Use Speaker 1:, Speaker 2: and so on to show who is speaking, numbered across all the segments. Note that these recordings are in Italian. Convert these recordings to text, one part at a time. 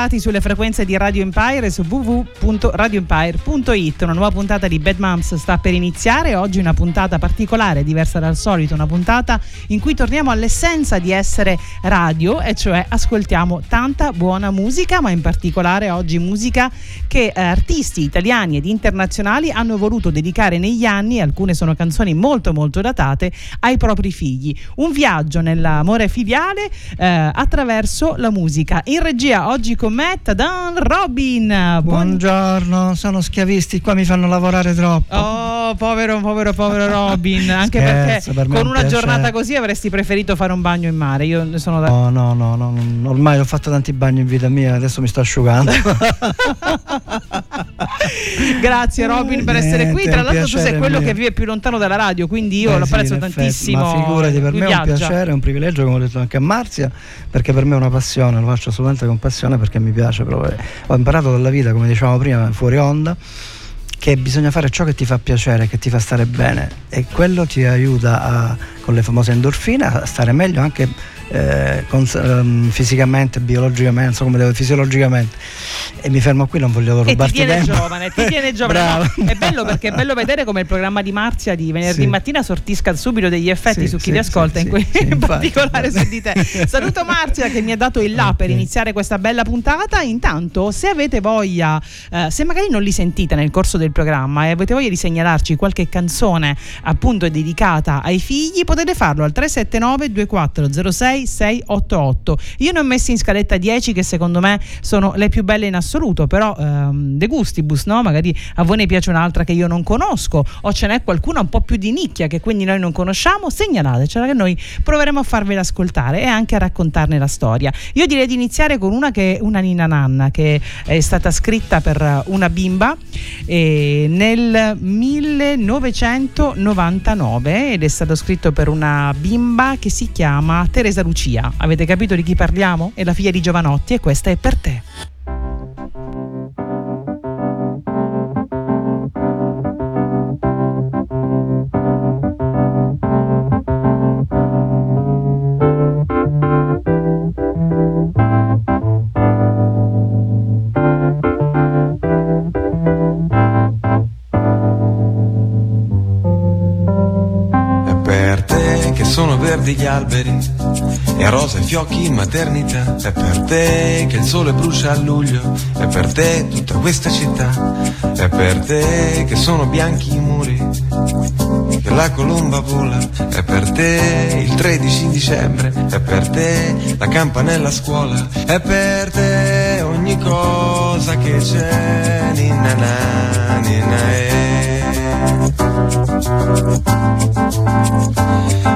Speaker 1: Bentrovati sulle frequenze di Radio Empire e su www.radioempire.it. Una nuova puntata di Bad Moms sta per iniziare. Oggi una puntata particolare, diversa dal solito, una puntata in cui torniamo all'essenza di essere radio, e cioè ascoltiamo tanta buona musica, ma in particolare oggi musica che eh, artisti italiani ed internazionali hanno voluto dedicare negli anni, alcune sono canzoni molto molto datate, ai propri figli. Un viaggio nell'amore filiale eh, attraverso la musica. In regia oggi con me Tadan Robin. Buon-
Speaker 2: Buongiorno, sono schiavisti, qua mi fanno lavorare troppo.
Speaker 1: Oh, povero, povero, povero Robin. Anche
Speaker 2: Scherzo,
Speaker 1: perché
Speaker 2: per
Speaker 1: con
Speaker 2: un
Speaker 1: una giornata così avresti preferito fare un bagno in mare. Io ne sono da.
Speaker 2: No, no, no, no, ormai ho fatto tanti bagni in vita mia, adesso mi sto asciugando.
Speaker 1: Grazie Robin per essere qui.
Speaker 2: Niente,
Speaker 1: Tra
Speaker 2: è un
Speaker 1: l'altro tu sei quello
Speaker 2: mio.
Speaker 1: che vive più lontano dalla radio, quindi io
Speaker 2: Beh,
Speaker 1: lo
Speaker 2: sì,
Speaker 1: apprezzo
Speaker 2: effetti,
Speaker 1: tantissimo.
Speaker 2: Ma figurati, per me è un
Speaker 1: viaggia.
Speaker 2: piacere, è un privilegio, come ho detto anche a Marzia, perché per me è una passione, lo faccio assolutamente con passione perché mi piace proprio. Ho imparato dalla vita, come dicevamo prima, fuori onda, che bisogna fare ciò che ti fa piacere, che ti fa stare bene e quello ti aiuta a, con le famose endorfine a stare meglio anche eh, cons- ehm, fisicamente, biologicamente, insomma, come devo- fisiologicamente. E mi fermo qui, non voglio
Speaker 1: E ti
Speaker 2: rubarti
Speaker 1: tiene
Speaker 2: tempo.
Speaker 1: giovane, ti tiene giovane.
Speaker 2: Bravo.
Speaker 1: No, è bello perché è bello vedere come il programma di Marzia di venerdì
Speaker 2: Sì.
Speaker 1: mattina sortisca subito degli effetti
Speaker 2: Sì,
Speaker 1: su chi
Speaker 2: sì,
Speaker 1: li ascolta, in, que- in particolare su di te. Saluto Marzia che mi ha dato il là per
Speaker 2: Ok.
Speaker 1: iniziare questa bella puntata. Intanto, se avete voglia, eh, se magari non li sentite nel corso del programma e avete voglia di segnalarci qualche canzone appunto dedicata ai figli, potete farlo al 379 2406 688. Io ne ho messi in scaletta 10 che secondo me sono le più belle in assoluto, però ehm, de gustibus, no? Magari a voi ne piace un'altra che io non conosco o ce n'è qualcuna un po' più di nicchia che quindi noi non conosciamo, segnalatecela che noi proveremo a farvela ascoltare e anche a raccontarne la storia. Io direi di iniziare con una che è una Nina Nanna che è stata scritta per una bimba eh, nel 1999 ed è stato scritto per una bimba che si chiama Teresa Lucia. Avete capito di chi parliamo? È la figlia di Giovanotti e questa è per te.
Speaker 3: Gli alberi e rosa i fiocchi in maternità. È per te che il sole brucia a luglio. È per te tutta questa città. È per te che sono bianchi i muri. Che la colomba vola. È per te il 13 dicembre. È per te la campanella a scuola. È per te ogni cosa che c'è. Ninna na, ninna eh.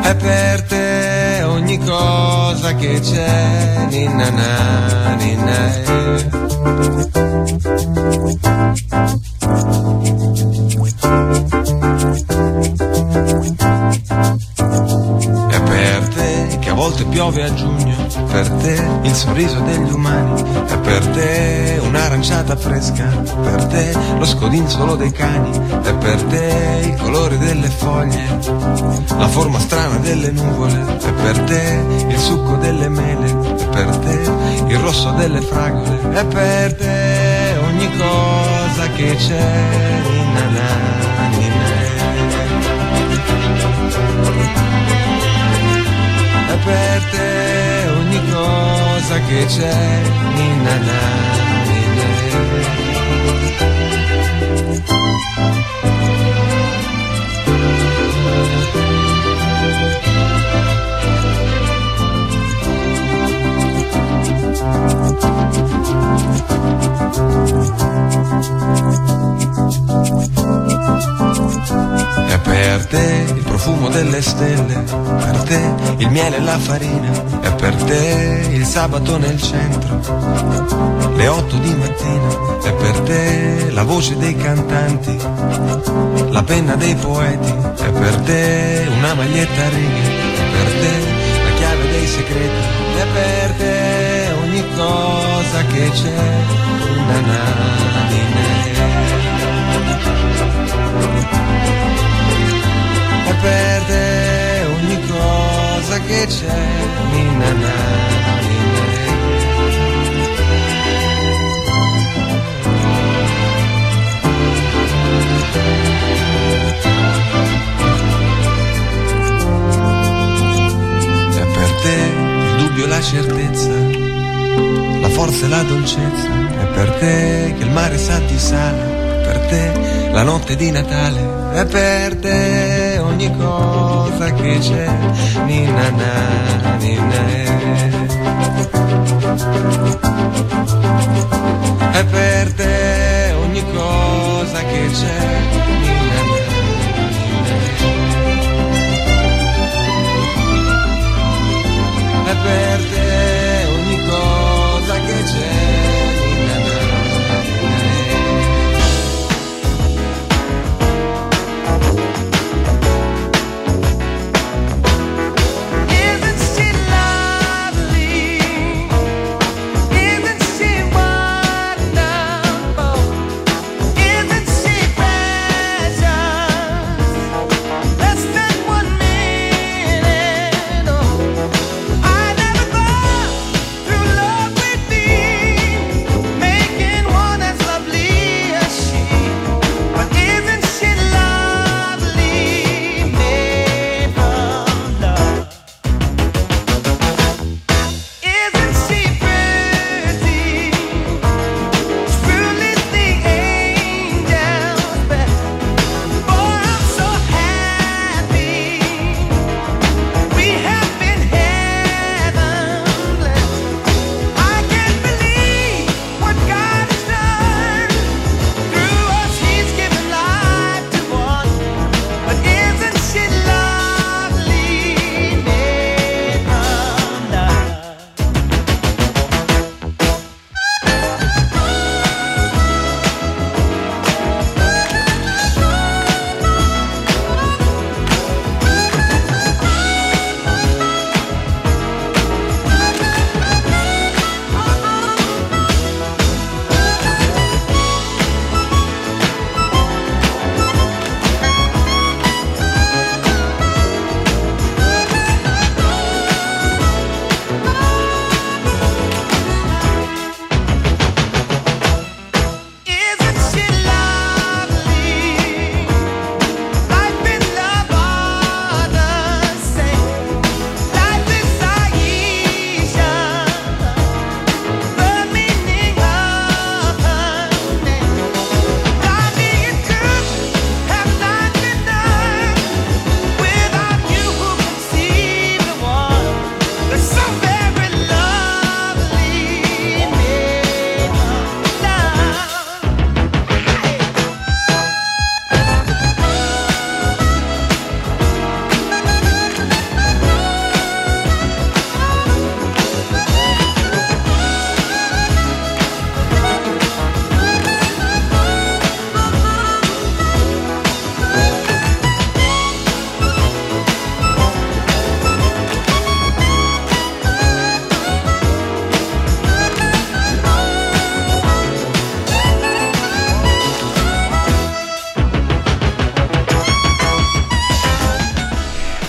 Speaker 3: È per te ogni cosa che c'è, ninna na, ninna eh. Per te che
Speaker 4: piove a giugno, per te il sorriso degli umani, è per te un'aranciata fresca, per te lo scodinzolo dei cani, è per te il colore delle foglie, la forma strana delle nuvole, è per succo delle mele, è per te il rosso delle fragole, è per te ogni cosa che c'è, ninna na, ninna è per te ogni cosa che c'è, ninna na, È per te il profumo delle stelle, per te il miele e la farina, è per te il sabato nel centro, le otto di mattina, è per te la voce dei cantanti, la penna dei poeti, è per te una maglietta a righe, è per te la chiave dei segreti, è per te ogni cosa che c'è, na na di me. È per te ogni cosa che c'è, ninna na, È per te il dubbio e la certezza, la forza e la dolcezza, è per te che il mare sa di sale, è per te la notte di Natale, è per te. Ogni cosa che c'è, ninna na, ninna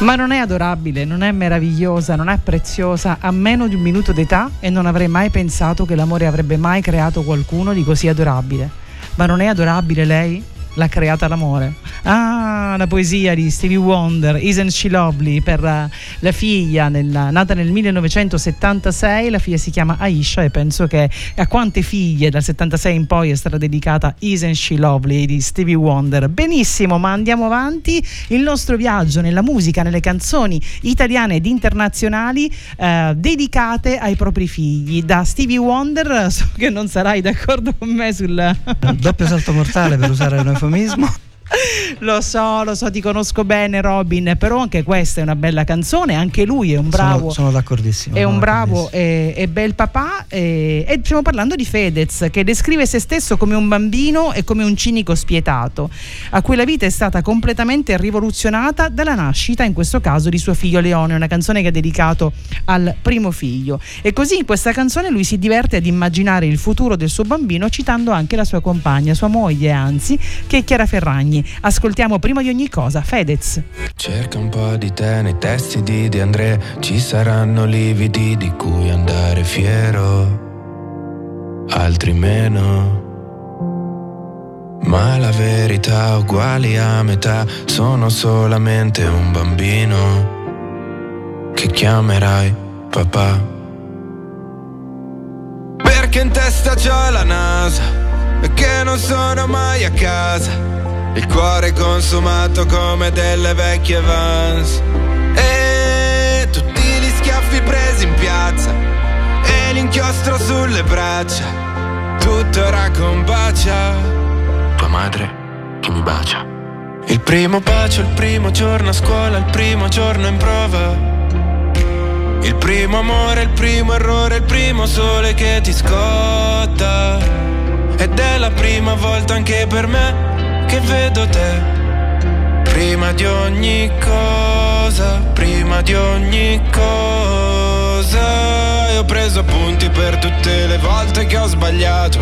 Speaker 1: Ma non è adorabile, non è meravigliosa, non è preziosa, ha meno di un minuto d'età e non avrei mai pensato che l'amore avrebbe mai creato qualcuno di così adorabile. Ma non è adorabile lei? L'ha creata l'amore. Ah, la poesia di Stevie Wonder, Isn't She Lovely, per la figlia nella- nata nel 1976. La figlia si chiama Aisha e penso che a quante figlie dal 76 in poi è stata dedicata Isn't She Lovely di Stevie Wonder. Benissimo, ma andiamo avanti. Il nostro viaggio nella musica, nelle canzoni italiane ed internazionali eh, dedicate ai propri figli. Da Stevie Wonder, so che non sarai d'accordo con me sul...
Speaker 2: Doppio salto mortale per usare un eufemismo.
Speaker 1: Lo so, lo so, ti conosco bene Robin, però anche questa è una bella canzone, anche lui è un bravo.
Speaker 2: Sono, sono d'accordissimo.
Speaker 1: È un bravo e, e bel papà e, e stiamo parlando di Fedez che descrive se stesso come un bambino e come un cinico spietato a cui la vita è stata completamente rivoluzionata dalla nascita in questo caso di suo figlio Leone una canzone che ha dedicato al primo figlio e così in questa canzone lui si diverte ad immaginare il futuro del suo bambino citando anche la sua compagna sua moglie anzi che è Chiara Ferragni ascoltiamo prima di ogni cosa Fedez
Speaker 5: Cerca un po' di te nei testi di De André, ci saranno lividi di cui andare fiero, altri meno. Ma la verità uguali a metà, sono solamente un bambino che chiamerai papà. Perché in testa c'ho la NASA che non sono mai a casa. Il cuore consumato come delle vecchie Vans. E tutti gli schiaffi presi in piazza. E l'inchiostro sulle braccia. Tutto ora combacia Tua madre che mi bacia. Il primo bacio, il primo giorno a scuola Il primo giorno in prova. Il primo amore, il primo errore, il primo sole che ti scotta. Ed è la prima volta anche per me che vedo te. Prima di ogni cosa, prima di ogni cosa. E ho preso appunti per tutte le volte che ho sbagliato.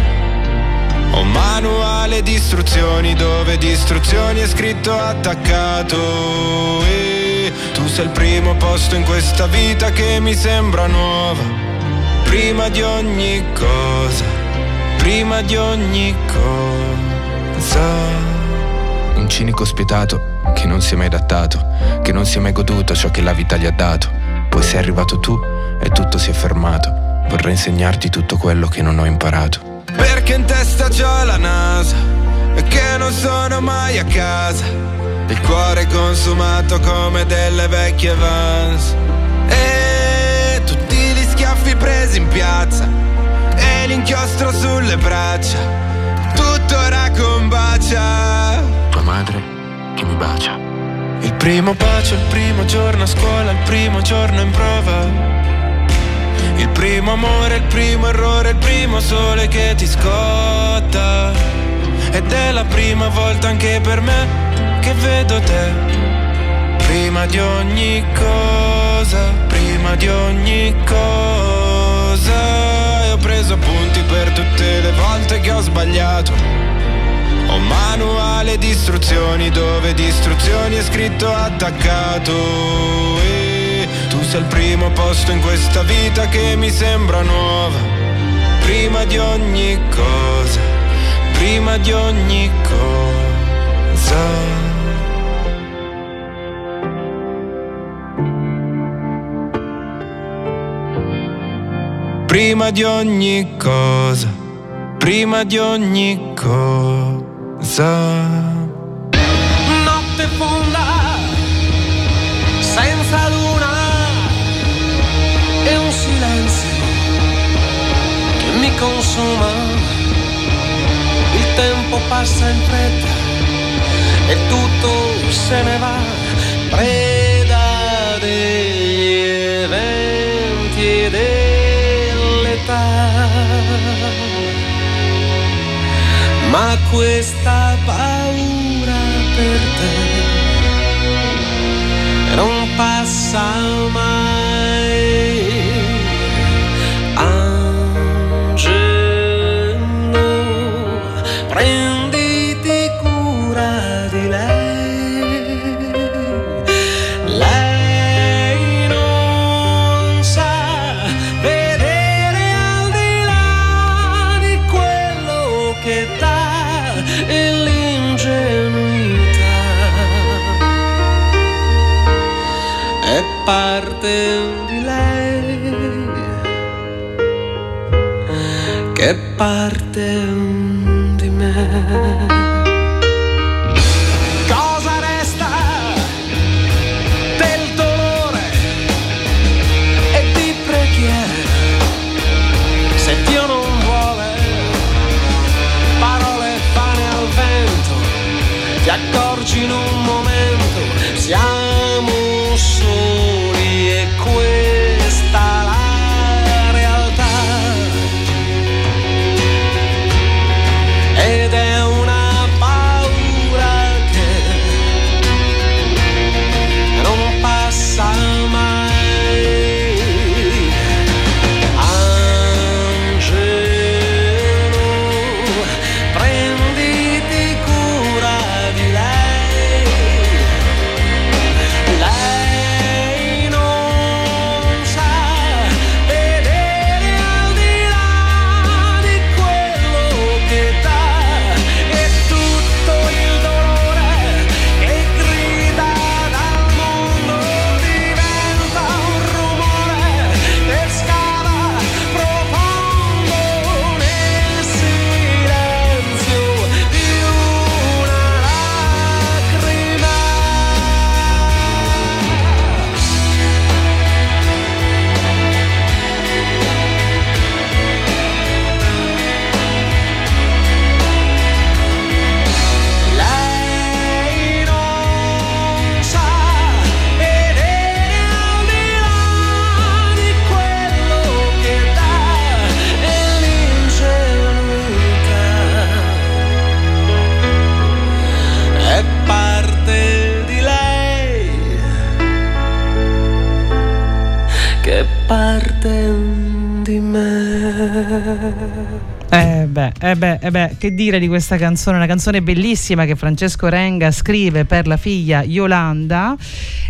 Speaker 5: Ho un manuale di istruzioni dove di istruzioni è scritto attaccato. E tu sei il primo posto in questa vita che mi sembra nuova. Prima di ogni cosa, prima di ogni cosa. Un cinico spietato che non si è mai adattato, che non si è mai goduto ciò che la vita gli ha dato. Poi sei arrivato tu e tutto si è fermato. Vorrei insegnarti tutto quello che non ho imparato. Perché in testa c'ho la NASA e che non sono mai a casa. Il cuore consumato come delle vecchie Vans. E tutti gli schiaffi presi in piazza e l'inchiostro sulle braccia. Tutto ora combacia. Madre che mi bacia. Il primo bacio, il primo giorno a scuola, il primo giorno in prova. Il primo amore, il primo errore, il primo sole che ti scotta. Ed è la prima volta anche per me che vedo te. Prima di ogni cosa, prima di ogni cosa. E ho preso appunti per tutte le volte che ho sbagliato. Ho manuale di istruzioni dove di istruzioni è scritto attaccato. E tu sei il primo posto in questa vita che mi sembra nuova. Prima di ogni cosa, prima di ogni cosa. Prima di ogni cosa, prima di ogni cosa.
Speaker 4: Notte fonda senza luna e un silenzio che mi consuma. Il tempo passa in fretta e tutto se ne va. Preda ma questa paura per te non passa mai. Che
Speaker 1: Eh beh, eh beh, eh che dire di questa canzone? Una canzone bellissima che Francesco Renga scrive per la figlia Yolanda.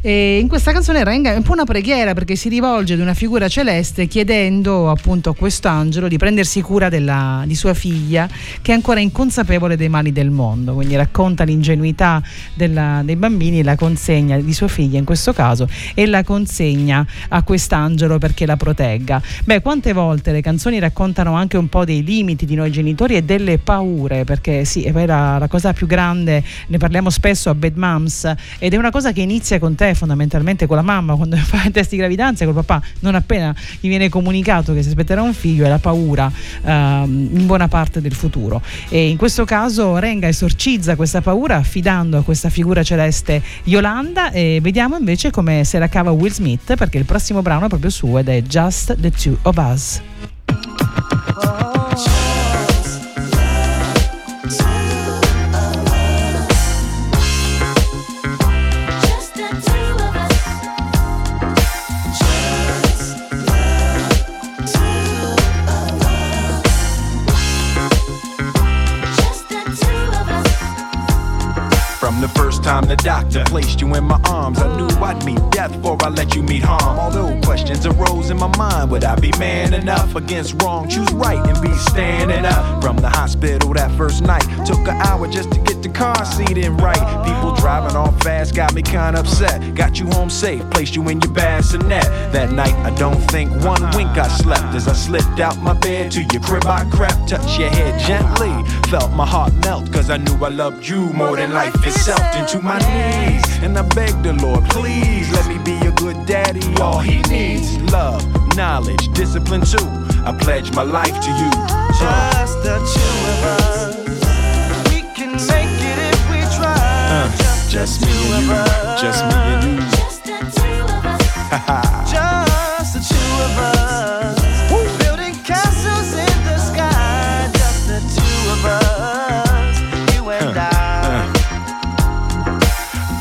Speaker 1: E in questa canzone Renga è un po' una preghiera perché si rivolge ad una figura celeste chiedendo appunto a quest'angelo di prendersi cura della, di sua figlia che è ancora inconsapevole dei mali del mondo. Quindi racconta l'ingenuità della- dei bambini la consegna di sua figlia in questo caso e la consegna a quest'angelo perché la protegga. Beh, quante volte le canzoni raccontano anche un po' dei limiti di noi genitori e delle paure, perché sì, è la, la cosa più grande, ne parliamo spesso a Bad Moms, ed è una cosa che inizia con te fondamentalmente, con la mamma, quando fai i test di gravidanza, col papà, non appena gli viene comunicato che si aspetterà un figlio, è la paura ehm, in buona parte del futuro. E in questo caso Renga esorcizza questa paura affidando a questa figura celeste Yolanda e vediamo invece come se la cava Will Smith, perché il prossimo brano è proprio suo ed è Just the Two of Us.
Speaker 6: Just the
Speaker 3: doctor placed you in my arms, I knew I'd meet death before I let you meet harm. Although questions arose in my mind, would I be man enough against wrong? Choose right and be standing up. From the hospital that first night, took an hour just to get the car seat in right. People driving off fast got me kinda upset. Got you home safe, placed you in your bassinet. That night, I don't think one wink I slept as I slipped out my bed to your crib. I crept, touched your head gently, felt my heart melt, cause I knew I loved you more than life itself. Into my knees, and I begged the Lord, please let me be a good daddy. All he needs, love, knowledge, discipline too. I pledge my life to you. Just the two of us. Try. just me and you, just me and you.
Speaker 6: Just the two of us.
Speaker 3: Just the two of us. Building castles in the sky. Just the two of us. You and I.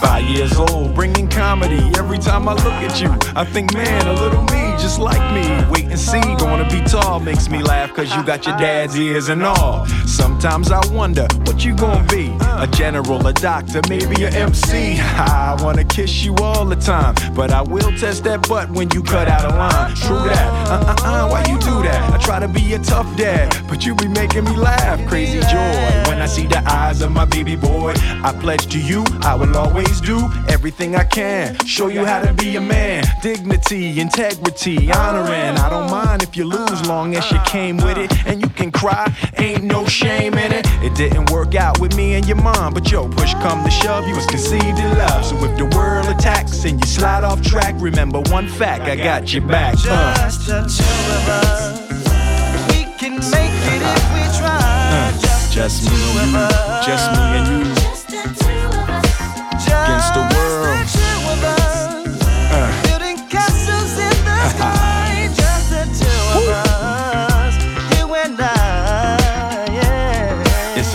Speaker 3: Five years old, bringing comedy. Every time I look at you, I think, man, a little me just like me. Wait and see, gonna be tall makes me laugh cause you got your dad's ears and all. Sometimes I wonder what you gonna be. A general, a doctor, maybe a MC. I wanna kiss you all the time, but I will test that butt when you cut out a line. True that. Uh uh uh, why you do that? I try to be a tough dad, but you be making me laugh. Crazy joy when I see the eyes of my baby boy. I pledge to you, I will always do everything I can. Show you how to be a man. Dignity, integrity, honoring. I don't mind if you lose, long as you came with it. And you can cry, ain't no shame in it. It didn't work out with me and your mom, but yo, push come to shove, you was conceived in love. So if the world attacks and you slide off track, remember one fact, I got your back. Uh.
Speaker 7: Just the two of us. We can make it if we try. Just,
Speaker 3: Just
Speaker 7: the
Speaker 3: me
Speaker 7: two
Speaker 3: and
Speaker 7: of
Speaker 3: you,
Speaker 7: us.
Speaker 3: just me and you.
Speaker 8: Just the two of us.
Speaker 3: against the world.
Speaker 7: The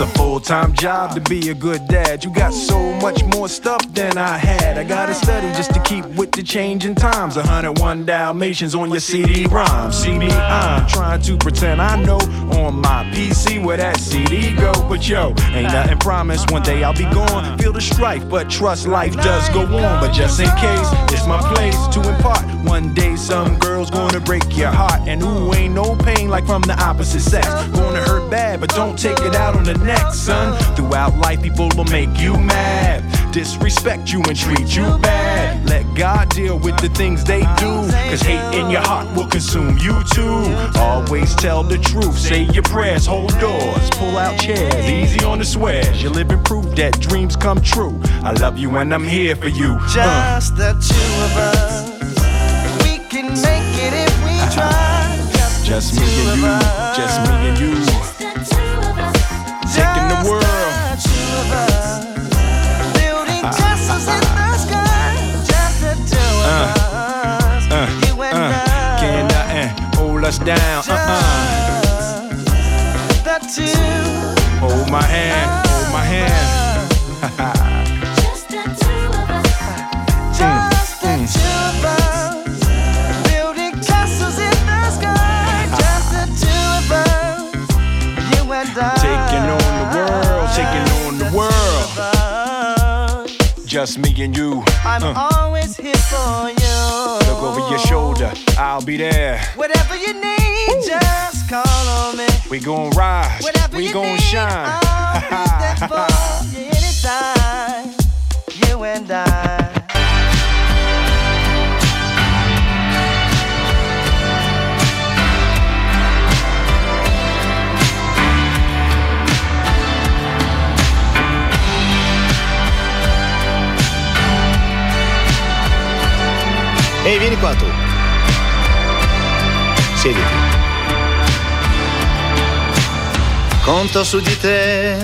Speaker 3: It's a full time job to be a good dad. You got so much more stuff than I had. I gotta study just to keep with the changing times. 101 Dalmatians on your CD ROM. CD, I'm trying to pretend I know on my PC where that CD go. But yo, ain't nothing promised. One day I'll be gone. Feel the strife, but trust life does go on. But just in case, it's my place to impart. One day some girl's gonna break your heart. And ooh, ain't no pain like from the opposite sex. Gonna hurt bad, but don't take it out on the next son. Throughout life, people will make you mad, disrespect you and treat you bad. Let God deal with the things they do, cause hate in your heart will consume you too. Always tell the truth, say your prayers, hold doors, pull out chairs, easy on the swears. You're living proof that dreams come true. I love you and I'm here for you. Uh.
Speaker 7: Just the two of us. We can make it if we try. Just,
Speaker 3: Just me and you, just me and you.
Speaker 8: Just the two of us.
Speaker 3: Taking the world.
Speaker 7: the two of us. Building ah. castles in the sky. Just the two of uh. us. Uh. you and
Speaker 3: Uh,
Speaker 7: I.
Speaker 3: can't nothing uh, hold us down. Uh-uh.
Speaker 7: Just the two.
Speaker 3: Hold my hand, hold my hand.
Speaker 8: Just
Speaker 3: me and you.
Speaker 7: I'm
Speaker 3: Uh,
Speaker 7: always here for you.
Speaker 3: look over your shoulder, I'll be there.
Speaker 7: Whatever you need, just call on me.
Speaker 3: We gon' rise,
Speaker 7: Whatever
Speaker 3: we
Speaker 7: you
Speaker 3: gon'
Speaker 7: need,
Speaker 3: shine.
Speaker 7: I'll be there for you anytime. You and I.
Speaker 9: Vieni qua tu. Siediti. Conto su di te.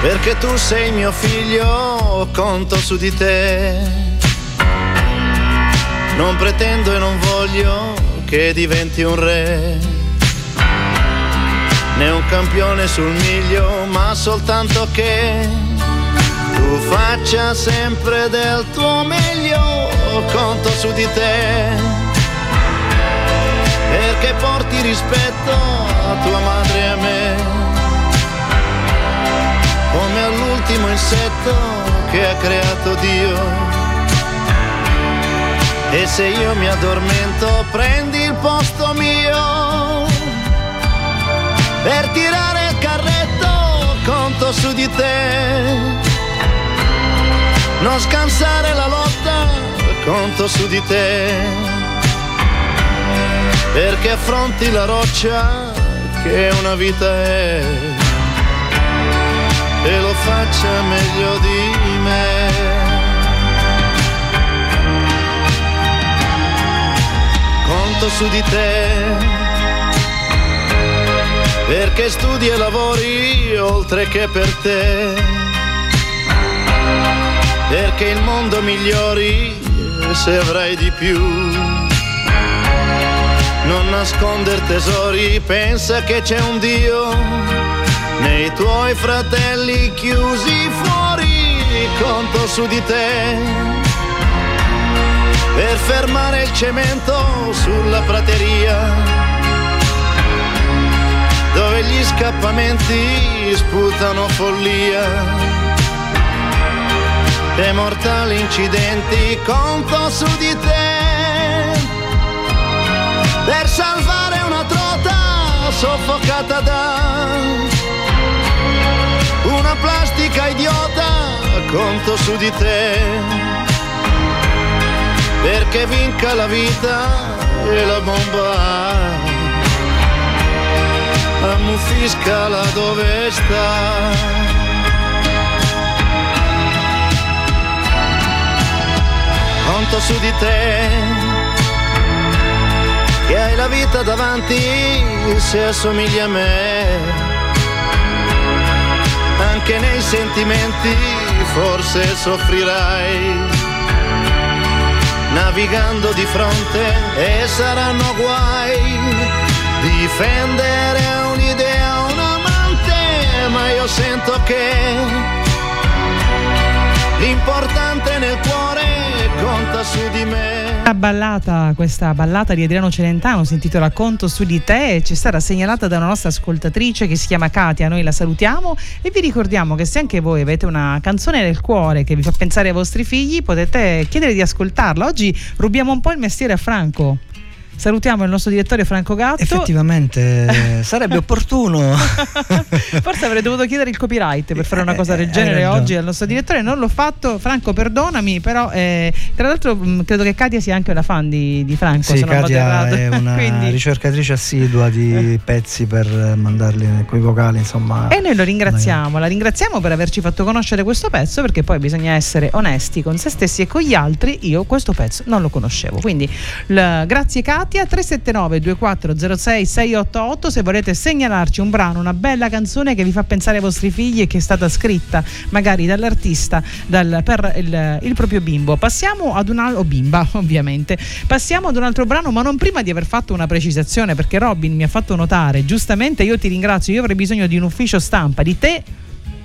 Speaker 9: Perché tu sei mio figlio, conto su di te. Non pretendo e non voglio che diventi un re. Né un campione sul miglio, ma soltanto che tu faccia sempre del tuo meglio, conto su di te, perché porti rispetto a tua madre e a me, come all'ultimo insetto che ha creato Dio. E se io mi addormento prendi il posto mio. Per tirare il carretto conto su di te non scansare la lotta conto su di te. Perché affronti la roccia che una vita è. E lo faccia meglio di me. Conto su di te. Perché studi e lavori oltre che per te, perché il mondo migliori se avrai di più. Non nasconder tesori, pensa che c'è un Dio. Nei tuoi fratelli chiusi fuori, conto su di te. Per fermare il cemento sulla prateria dove gli scappamenti sputano follia e mortali incidenti conto su di te per salvare una trota soffocata da una plastica idiota conto su di te perché vinca la vita e la bomba ammuffisca là dove sta conto su di te che hai la vita davanti se assomigli a me. Anche nei sentimenti forse soffrirai navigando di fronte e saranno guai. Difendere un'idea un amante ma io sento che l'importante nel cuore conta su di me
Speaker 1: La ballata, questa ballata di Adriano Celentano si intitola Conto su di te e ci stata segnalata da una nostra ascoltatrice che si chiama Katia, noi la salutiamo e vi ricordiamo che se anche voi avete una canzone nel cuore che vi fa pensare ai vostri figli potete chiedere di ascoltarla. Oggi rubiamo un po' il mestiere a Franco. Salutiamo il nostro direttore Franco Gatto.
Speaker 2: Effettivamente sarebbe opportuno.
Speaker 1: Forse avrei dovuto chiedere il copyright per fare una cosa del
Speaker 2: Eh, hai
Speaker 1: genere oggi al nostro direttore, non l'ho fatto. Franco, perdonami, però eh, tra l'altro mh, credo che Katia sia anche una fan di, di Franco.
Speaker 2: Sì, Katia è una
Speaker 1: Quindi- Eh.
Speaker 2: ricercatrice assidua di pezzi per eh, mandarli con i vocali, insomma.
Speaker 1: E noi lo ringraziamo, la ringraziamo per averci fatto conoscere questo pezzo perché poi bisogna essere onesti con se stessi e con gli altri. Io questo pezzo non lo conoscevo. Quindi l- grazie Katia, 379 2406 688 se volete segnalarci un brano, una bella canzone che vi fa pensare ai vostri figli e che è stata scritta magari dall'artista dal- per il, il proprio bimbo. Passiamo ad un altro, bimba ovviamente, passiamo ad un altro brano ma non prima di aver fatto una precisazione perché Robin mi ha fatto notare, giustamente io ti ringrazio, io avrei bisogno di un ufficio stampa, di te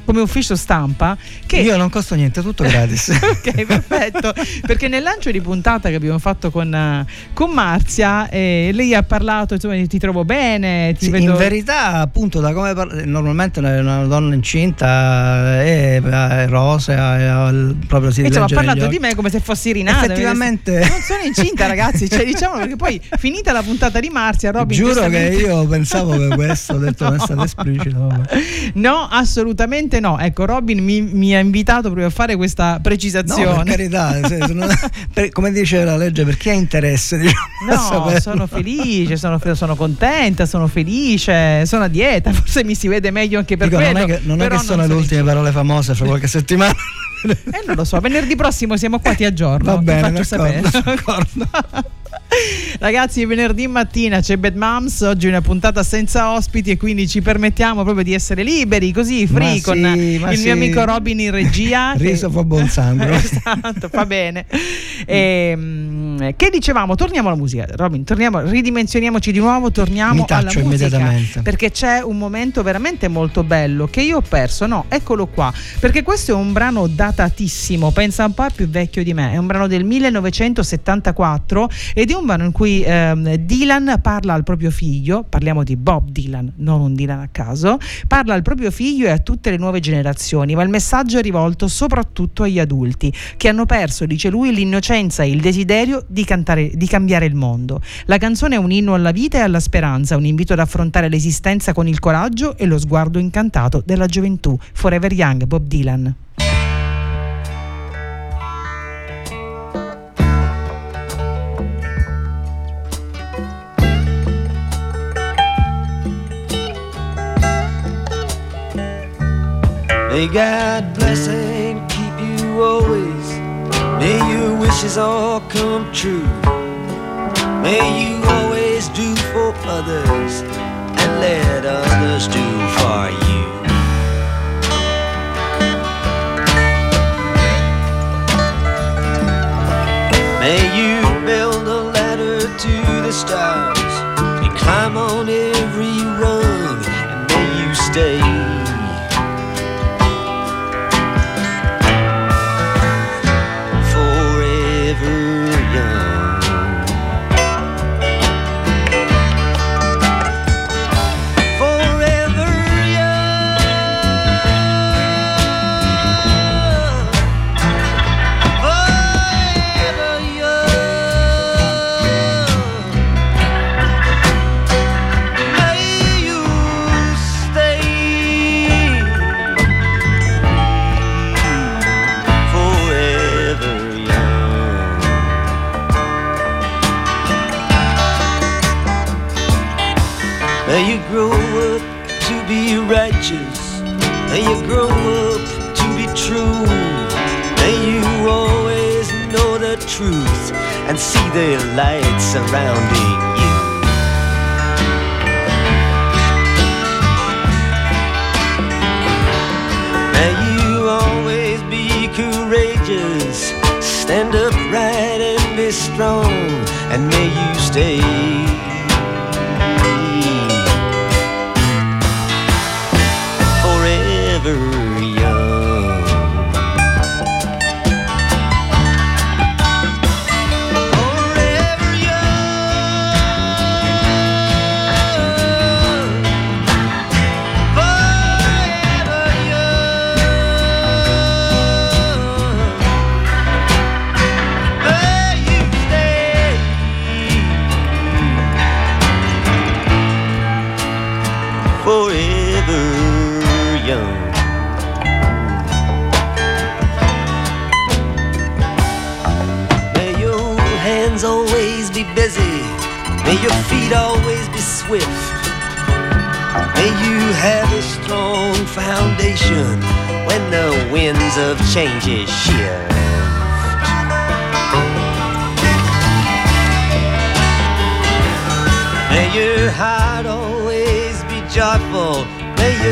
Speaker 1: come ufficio stampa che
Speaker 2: Io non costo niente, tutto gratis.
Speaker 1: ok, perfetto. Perché nel lancio di puntata che abbiamo fatto con, eh, con Marzia, eh, lei ha parlato, insomma, ti trovo bene, ti
Speaker 2: Sì,
Speaker 1: vedo...
Speaker 2: In verità, appunto, da come par- normalmente una, una donna incinta è, è rosea, è, proprio si
Speaker 1: Insomma, ha parlato di me come se fossi rinata.
Speaker 2: Effettivamente.
Speaker 1: Non sono incinta, ragazzi. Cioè, diciamo perché poi finita la puntata di Marzia, Robin.
Speaker 2: Giuro che io pensavo che questo, ho detto, non è stato esplicito. vabbè.
Speaker 1: No, assolutamente no. Ecco, Robin mi, mi ha invitato proprio a fare questa
Speaker 2: No,
Speaker 1: precisazione.
Speaker 2: per carità, se- non- per- come dice la legge, per chi ha interesse, diciamo,
Speaker 1: No, sono felice, sono, sono contenta, sono felice, sono a dieta, forse mi si vede meglio anche per
Speaker 2: Dico,
Speaker 1: quello.
Speaker 2: non è che, non è che sono le ultime parole famose fra qualche settimana.
Speaker 1: Eh, non lo so, venerdì prossimo siamo qua, ti aggiorno.
Speaker 2: Va
Speaker 1: ti
Speaker 2: bene,
Speaker 1: faccio
Speaker 2: d'accordo,
Speaker 1: sapere.
Speaker 2: d'accordo.
Speaker 1: Ragazzi, venerdì mattina c'è Bad Moms, oggi è una puntata senza ospiti e quindi ci permettiamo proprio di essere liberi, così, free, con
Speaker 2: sì, ma
Speaker 1: il
Speaker 2: sì.
Speaker 1: mio amico Robin in regia. che-
Speaker 2: Riso fa buon sangue.
Speaker 1: esatto, fa bene. Ehm, che dicevamo? Torniamo alla musica, Robin, torniamo, ridimensioniamoci di nuovo, torniamo
Speaker 2: Mi
Speaker 1: alla
Speaker 2: taccio
Speaker 1: musica.
Speaker 2: immediatamente.
Speaker 1: Perché c'è un momento veramente molto bello che io ho perso. No, eccolo qua. Perché questo è un brano datatissimo, pensa un po' è più vecchio di me. È un brano del 1974 ed è un brano in cui ehm, Dylan parla al proprio figlio, parliamo di Bob Dylan, non un Dylan a caso, parla al proprio figlio e a tutte le nuove generazioni, ma il messaggio è rivolto soprattutto agli adulti che hanno perso, dice lui, l'innocenza e il desiderio di, cantare, di cambiare il mondo. La canzone è un inno alla vita e alla speranza, un invito ad affrontare l'esistenza con il coraggio e lo sguardo incantato della gioventù. Forever Young, Bob Dylan.
Speaker 10: May God bless and keep you always. May your wishes all come true. May you always do for others and let others do for you. May you build a ladder to the stars and climb on every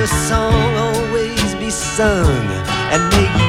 Speaker 4: Your song always be sung. And may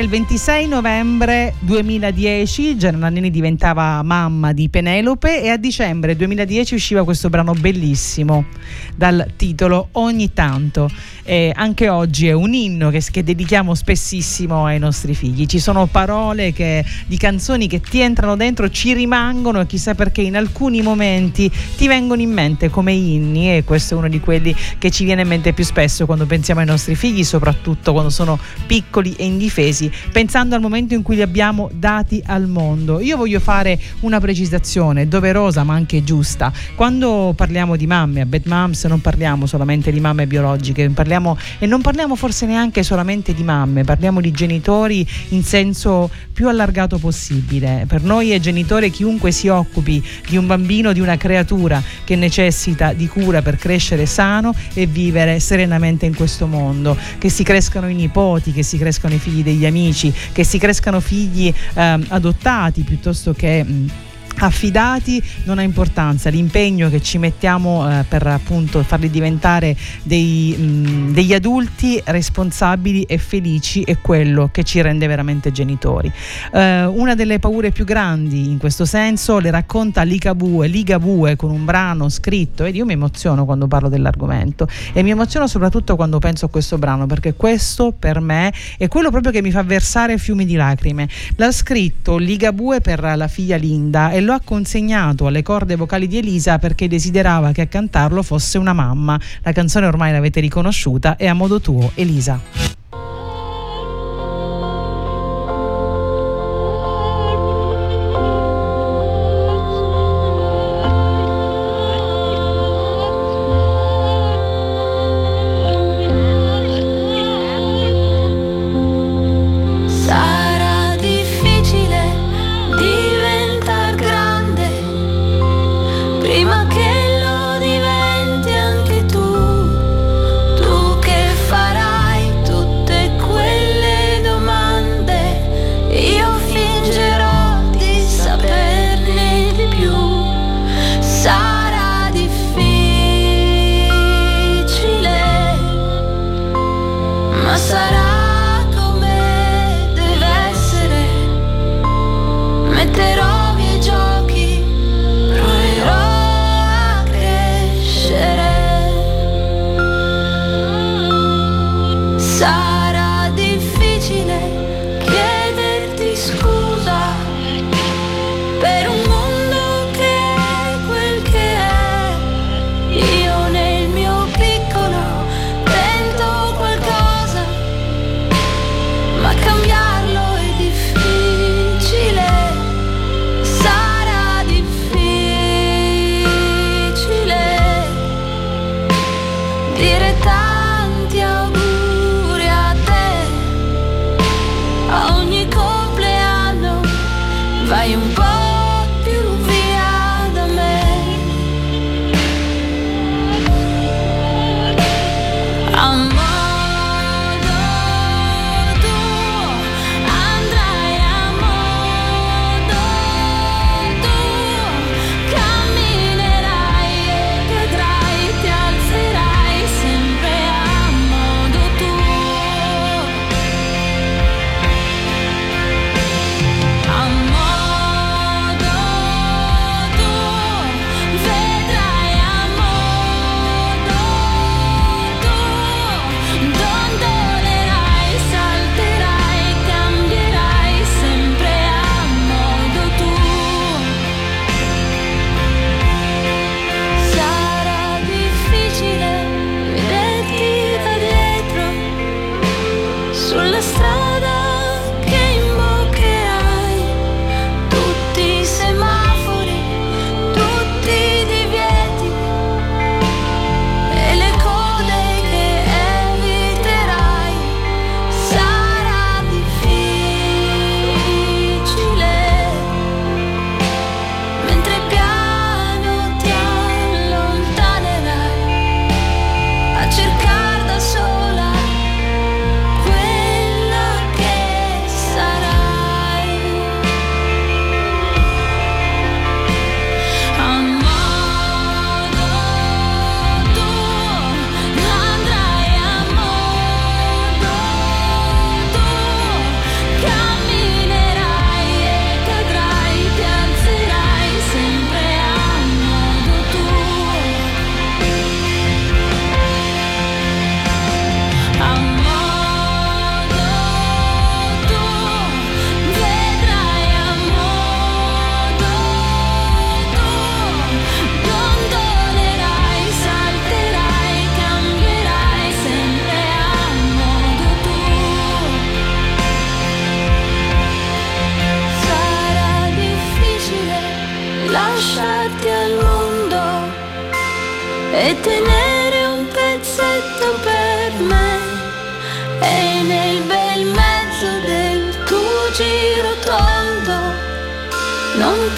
Speaker 1: il 26 novembre 2010, Gianna Nannini diventava mamma di Penelope e a dicembre 2010 usciva questo brano bellissimo dal titolo Ogni tanto. E anche oggi è un inno che, che dedichiamo spessissimo ai nostri figli. Ci sono parole che, di canzoni che ti entrano dentro, ci rimangono e chissà perché in alcuni momenti ti vengono in mente come inni e questo è uno di quelli che ci viene in mente più spesso quando pensiamo ai nostri figli, soprattutto quando sono piccoli e indifesi pensando al momento in cui li abbiamo dati al mondo. Io voglio fare una precisazione doverosa ma anche giusta. Quando parliamo di mamme, a Bad Moms non parliamo solamente di mamme biologiche, parliamo, e non parliamo forse neanche solamente di mamme, parliamo di genitori in senso più allargato possibile. Per noi è genitore chiunque si occupi di un bambino, di una creatura che necessita di cura per crescere sano e vivere serenamente in questo mondo, che si crescano i nipoti, che si crescano i figli degli amici, che si crescano figli ehm, adottati piuttosto che... Mh, affidati non ha importanza, l'impegno che ci mettiamo eh, per appunto farli diventare dei, mh, degli adulti responsabili e felici è quello che ci rende veramente genitori. Eh, una delle paure più grandi in questo senso le racconta Ligabue, Ligabue con un brano scritto ed io mi emoziono quando parlo dell'argomento e mi emoziono soprattutto quando penso a questo brano perché questo per me è quello proprio che mi fa versare fiumi di lacrime. L'ha scritto Ligabue per la figlia Linda e lo ha consegnato alle corde vocali di Elisa perché desiderava che a cantarlo fosse una mamma. La canzone ormai l'avete riconosciuta è a modo tuo, Elisa.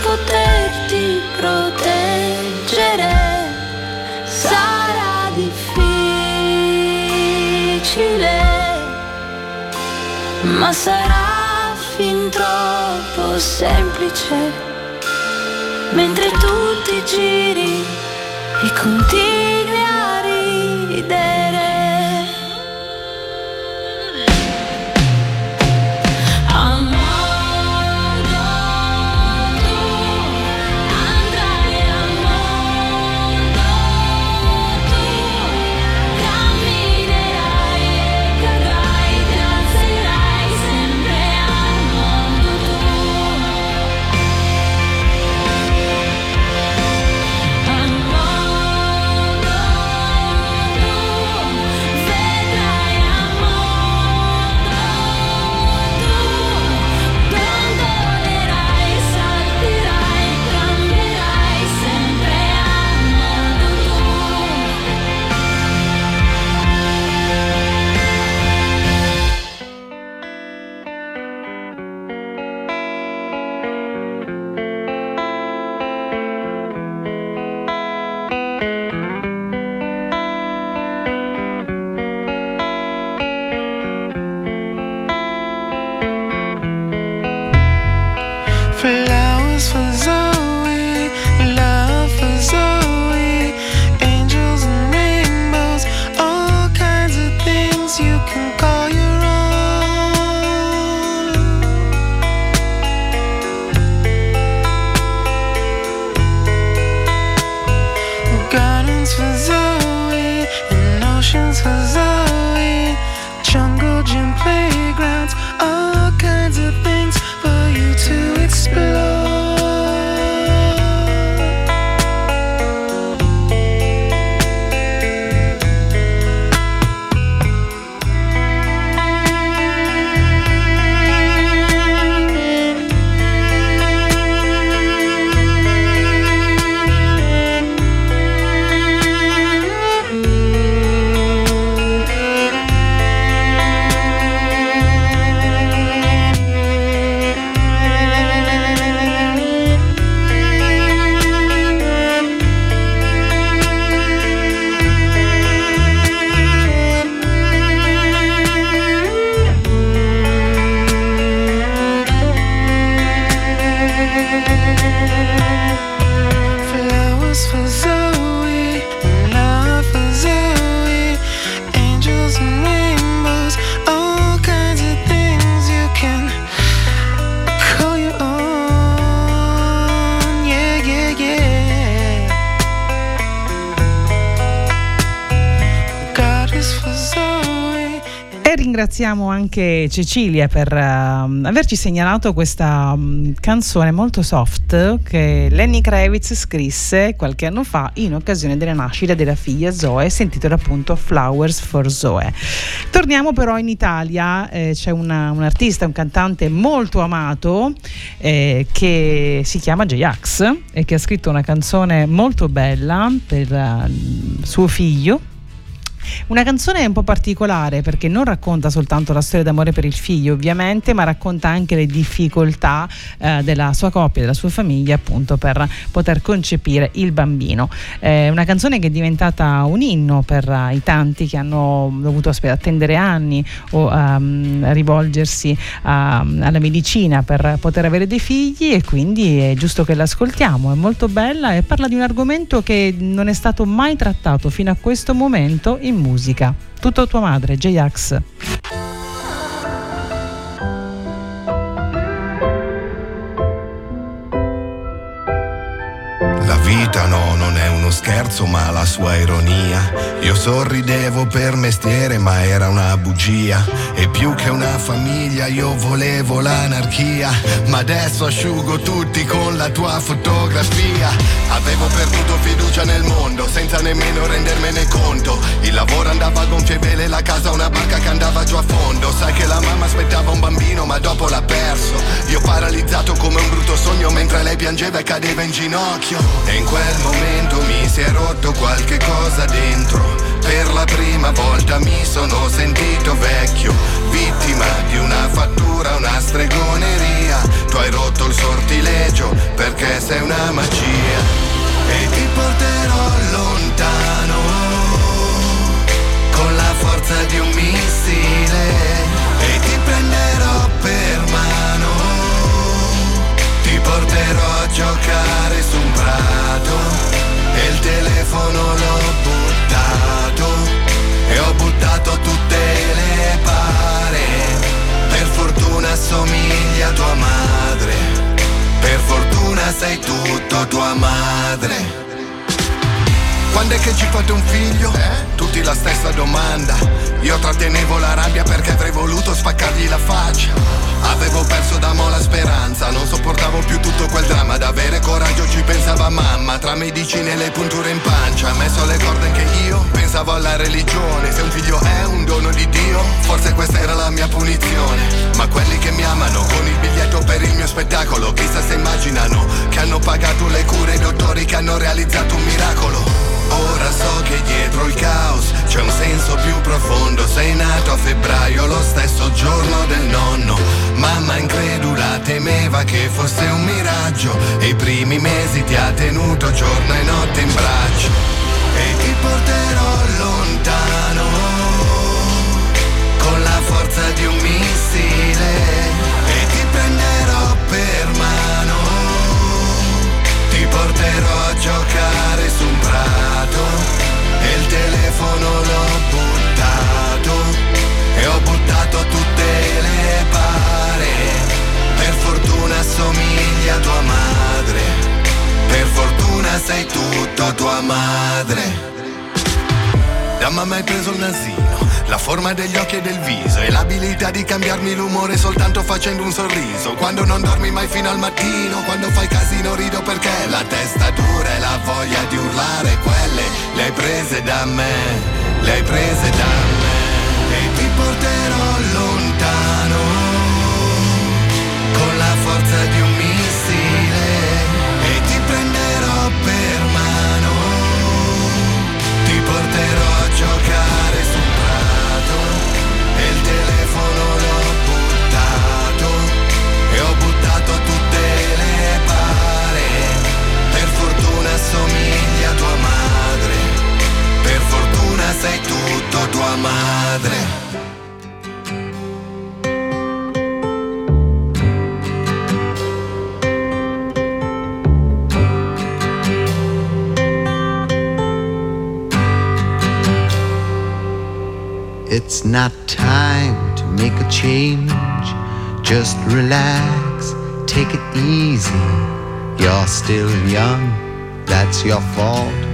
Speaker 6: Poterti proteggere sarà difficile, ma sarà fin troppo semplice. Mentre tu ti giri e continui a ridere.
Speaker 7: Flowers
Speaker 1: ringraziamo anche Cecilia per ehm, averci segnalato questa mm, canzone molto soft che Lenny Kravitz scrisse qualche anno fa in occasione della nascita della figlia Zoe, si intitola appunto Flowers for Zoe. Torniamo però in Italia, eh, c'è una- un artista, un cantante molto amato eh, che si chiama J-Ax e che ha scritto una canzone molto bella per eh, suo figlio una canzone un po' particolare perché non racconta soltanto la storia d'amore per il figlio, ovviamente, ma racconta anche le difficoltà eh, della sua coppia, della sua famiglia, appunto, per poter concepire il bambino. È una canzone che è diventata un inno per eh, i tanti che hanno dovuto attendere anni o ehm, rivolgersi a- alla medicina per poter avere dei figli e quindi è giusto che l'ascoltiamo. È molto bella e parla di un argomento che non è stato mai trattato fino a questo momento in musica. Tutto tua madre, J-Ax.
Speaker 11: Uno scherzo, ma la sua ironia. Io sorridevo per mestiere, ma era una bugia. E più che una famiglia, io volevo l'anarchia. Ma adesso asciugo tutti con la tua fotografia. Avevo perduto fiducia nel mondo, senza nemmeno rendermene conto. Il lavoro andava a gonfie vele, la casa una barca che andava giù a fondo. Sai che la mamma aspettava un bambino, ma dopo l'ha perso. Io paralizzato come un brutto sogno, mentre lei piangeva e cadeva in ginocchio. E in quel momento mi si è rotto qualche cosa dentro. Per la prima volta mi sono sentito vecchio, vittima di una fattura, una stregoneria. Tu hai rotto il sortilegio, tua madre. Quando è che ci fate un figlio? Tutti la stessa domanda. Io trattenevo la rabbia perché avrei voluto spaccargli la faccia. Avevo perso da mo' la speranza, non sopportavo più tutto quel dramma. Da avere coraggio ci pensava mamma, tra medicine e le punture in pancia. Messo le corde anche io, pensavo alla religione. Se un figlio è un dono di Dio, forse questa era la mia punizione. Ma quelli che mi amano con il biglietto per il mio spettacolo, chissà se immaginano che hanno pagato le cure i dottori che hanno realizzato un miracolo. Ora so che dietro il caos c'è un senso più profondo. Sei nato a febbraio, lo stesso giorno del nonno. Mamma incredula temeva che fosse un miraggio. E i primi mesi ti ha tenuto giorno e notte in braccio. E ti porterò lontano con la forza di un missile. E ti prenderò per mano ti porterò a giocare telefono l'ho buttato e ho buttato tutte le pare. Per fortuna assomiglia a tua madre, per fortuna sei tutto tua madre. Da mamma hai preso il nasino, la forma degli occhi e del viso e l'abilità di cambiarmi l'umore soltanto facendo un sorriso. Quando non dormi mai fino al mattino, quando fai casino rido perché la testa dura e la voglia di urlare, quelle le hai prese da me, le hai prese da me e ti porterò lontano con la forza di un missile e ti prenderò per mano ti porterò a giocare sul prato madre.
Speaker 12: It's not time to make a change. Just relax, take it easy. You're still young, that's your fault.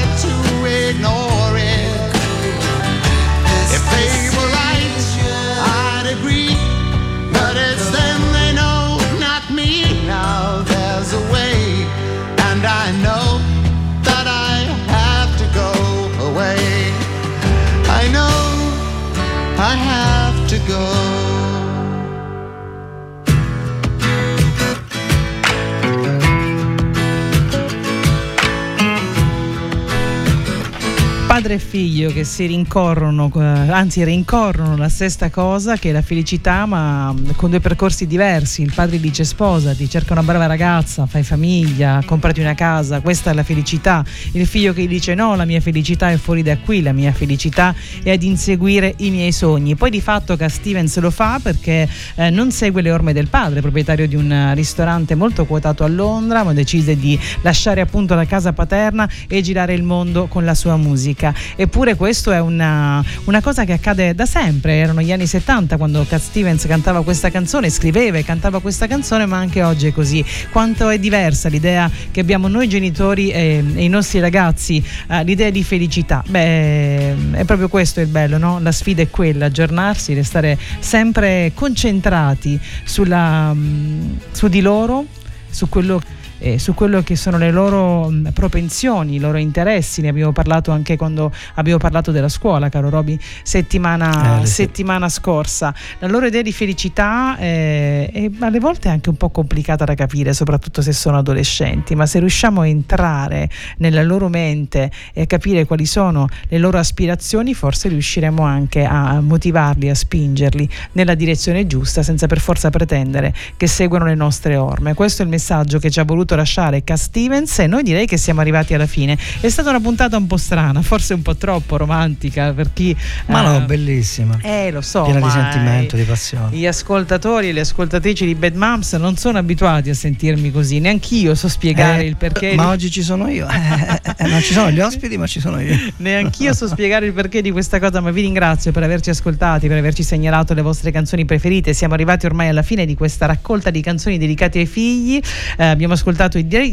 Speaker 1: Padre e figlio che si rincorrono, eh, anzi rincorrono la stessa cosa che è la felicità, ma mm, con due percorsi diversi. Il padre dice sposati, cerca una brava ragazza, fai famiglia, comprati una casa, questa è la felicità. Il figlio che dice no, la mia felicità è fuori da qui, la mia felicità è ad inseguire i miei sogni. Poi di fatto Cat Stevens lo fa perché eh, non segue le orme del padre, proprietario di un eh, ristorante molto quotato a Londra, ma decise di lasciare appunto la casa paterna e girare il mondo con la sua musica. Eppure questo è una, una cosa che accade da sempre, erano gli anni 70 quando Cat Stevens cantava questa canzone, scriveva e cantava questa canzone, ma anche oggi è così. Quanto è diversa l'idea che abbiamo noi genitori e, e i nostri ragazzi, eh, l'idea di felicità. Beh, è proprio questo il bello, no? La sfida è quella, aggiornarsi, restare sempre concentrati sulla, mm, su di loro, su quello eh, su quello che sono le loro mh, propensioni, i loro interessi. Ne abbiamo parlato anche quando abbiamo parlato della scuola, caro Roby, settimana,
Speaker 2: Eh, sì.
Speaker 1: settimana scorsa. La loro idea di felicità eh, è alle volte anche un po' complicata da capire, soprattutto se sono adolescenti, ma se riusciamo a entrare nella loro mente e a capire quali sono le loro aspirazioni, forse riusciremo anche a motivarli, a spingerli nella direzione giusta, senza per forza pretendere che seguano le nostre orme. Questo è il messaggio che ci ha voluto lasciare Cat Stevens e noi direi che siamo arrivati alla fine. È stata una puntata un po' strana, forse un po' troppo romantica per chi...
Speaker 2: Ma
Speaker 1: eh,
Speaker 2: no, bellissima.
Speaker 1: eh, lo so.
Speaker 2: Piena di sentimento, di passione.
Speaker 1: Gli ascoltatori e le ascoltatrici di Bad Moms non sono abituati a sentirmi così, neanch'io so spiegare
Speaker 2: Eh,
Speaker 1: il perché.
Speaker 2: Ma
Speaker 1: di-
Speaker 2: oggi ci sono io. Eh, eh, non ci sono gli ospiti, ma ci sono io.
Speaker 1: Neanch'io so spiegare il perché di questa cosa, ma vi ringrazio per averci ascoltati, per averci segnalato le vostre canzoni preferite. Siamo arrivati ormai alla fine di questa raccolta di canzoni dedicate ai figli. Eh, abbiamo ascoltato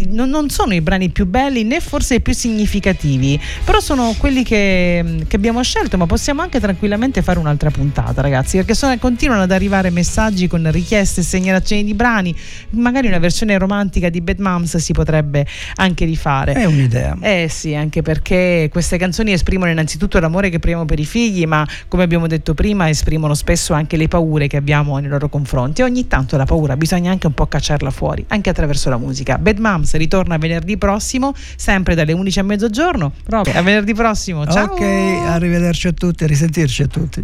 Speaker 1: non, non sono i brani più belli né forse i più significativi, però sono quelli che, che abbiamo scelto, ma possiamo anche tranquillamente fare un'altra puntata, ragazzi, perché sono- continuano ad arrivare messaggi con richieste e segnalazioni di brani. Magari una versione romantica di Bad Moms si potrebbe anche rifare.
Speaker 2: È un'idea.
Speaker 1: Eh sì, anche perché queste canzoni esprimono innanzitutto l'amore che proviamo per i figli, ma come abbiamo detto prima, esprimono spesso anche le paure che abbiamo nei loro confronti. E ogni tanto la paura bisogna anche un po' cacciarla fuori, anche attraverso la musica. Bad Moms ritorna venerdì prossimo, sempre dalle 11 a mezzogiorno. Rob, a venerdì prossimo. Ciao!
Speaker 2: Ok, arrivederci a tutti, risentirci a tutti.